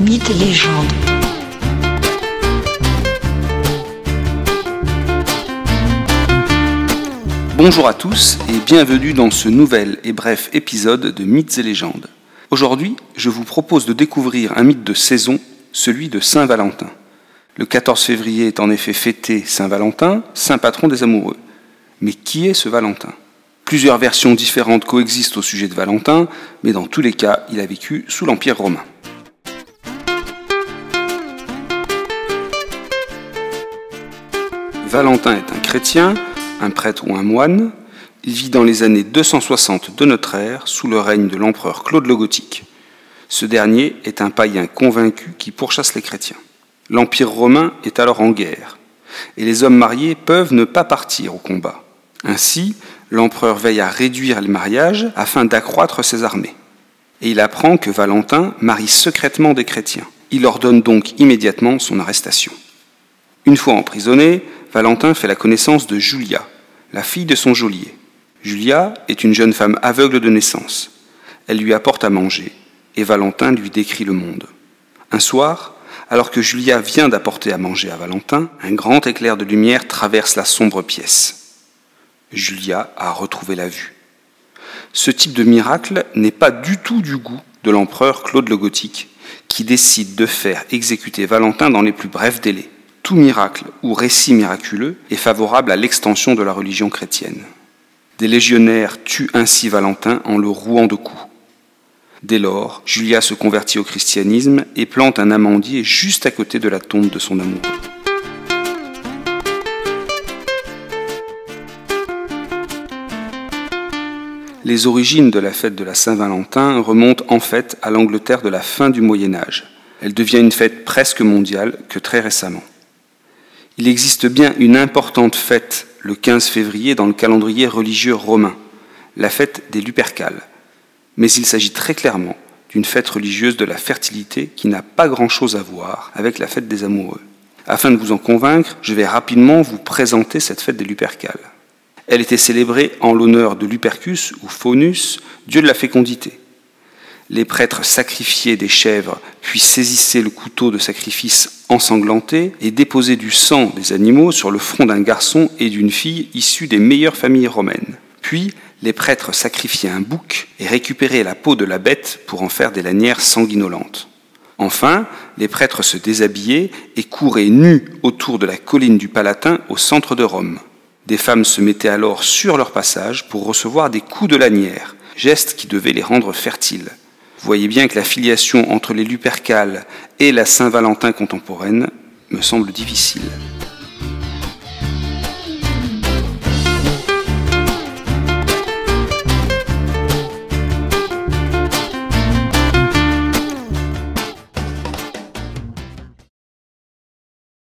Mythes et légendes. Bonjour à tous et bienvenue dans ce nouvel et bref épisode de Mythes et légendes. Aujourd'hui, je vous propose de découvrir un mythe de saison, celui de Saint-Valentin. Le 14 février est en effet fêté Saint-Valentin, saint patron des amoureux. Mais qui est ce Valentin? Plusieurs versions différentes coexistent au sujet de Valentin, mais dans tous les cas, il a vécu sous l'Empire romain. Valentin est un chrétien, un prêtre ou un moine. Il vit dans les années 260 de notre ère, sous le règne de l'empereur Claude le Gothique. Ce dernier est un païen convaincu qui pourchasse les chrétiens. L'Empire romain est alors en guerre, et les hommes mariés peuvent ne pas partir au combat. Ainsi, l'empereur veille à réduire les mariages afin d'accroître ses armées. Et il apprend que Valentin marie secrètement des chrétiens. Il ordonne donc immédiatement son arrestation. Une fois emprisonné, Valentin fait la connaissance de Julia, la fille de son geôlier. Julia est une jeune femme aveugle de naissance. Elle lui apporte à manger, et Valentin lui décrit le monde. Un soir, alors que Julia vient d'apporter à manger à Valentin, un grand éclair de lumière traverse la sombre pièce. Julia a retrouvé la vue. Ce type de miracle n'est pas du tout du goût de l'empereur Claude le Gothique, qui décide de faire exécuter Valentin dans les plus brefs délais tout miracle ou récit miraculeux est favorable à l'extension de la religion chrétienne. Des légionnaires tuent ainsi Valentin en le rouant de coups. Dès lors, Julia se convertit au christianisme et plante un amandier juste à côté de la tombe de son amoureux. Les origines de la fête de la Saint-Valentin remontent en fait à l'Angleterre de la fin du Moyen Âge. Elle devient une fête presque mondiale que très récemment. Il existe bien une importante fête le 15 février dans le calendrier religieux romain, la fête des Lupercales. Mais il s'agit très clairement d'une fête religieuse de la fertilité qui n'a pas grand-chose à voir avec la fête des amoureux. Afin de vous en convaincre, je vais rapidement vous présenter cette fête des Lupercales. Elle était célébrée en l'honneur de Lupercus ou Faunus, dieu de la fécondité les prêtres sacrifiaient des chèvres, puis saisissaient le couteau de sacrifice ensanglanté et déposaient du sang des animaux sur le front d'un garçon et d'une fille issus des meilleures familles romaines. Puis, les prêtres sacrifiaient un bouc et récupéraient la peau de la bête pour en faire des lanières sanguinolentes. Enfin, les prêtres se déshabillaient et couraient nus autour de la colline du Palatin au centre de Rome. Des femmes se mettaient alors sur leur passage pour recevoir des coups de lanière, geste qui devait les rendre fertiles. Vous voyez bien que la filiation entre les Lupercales et la Saint-Valentin contemporaine me semble difficile.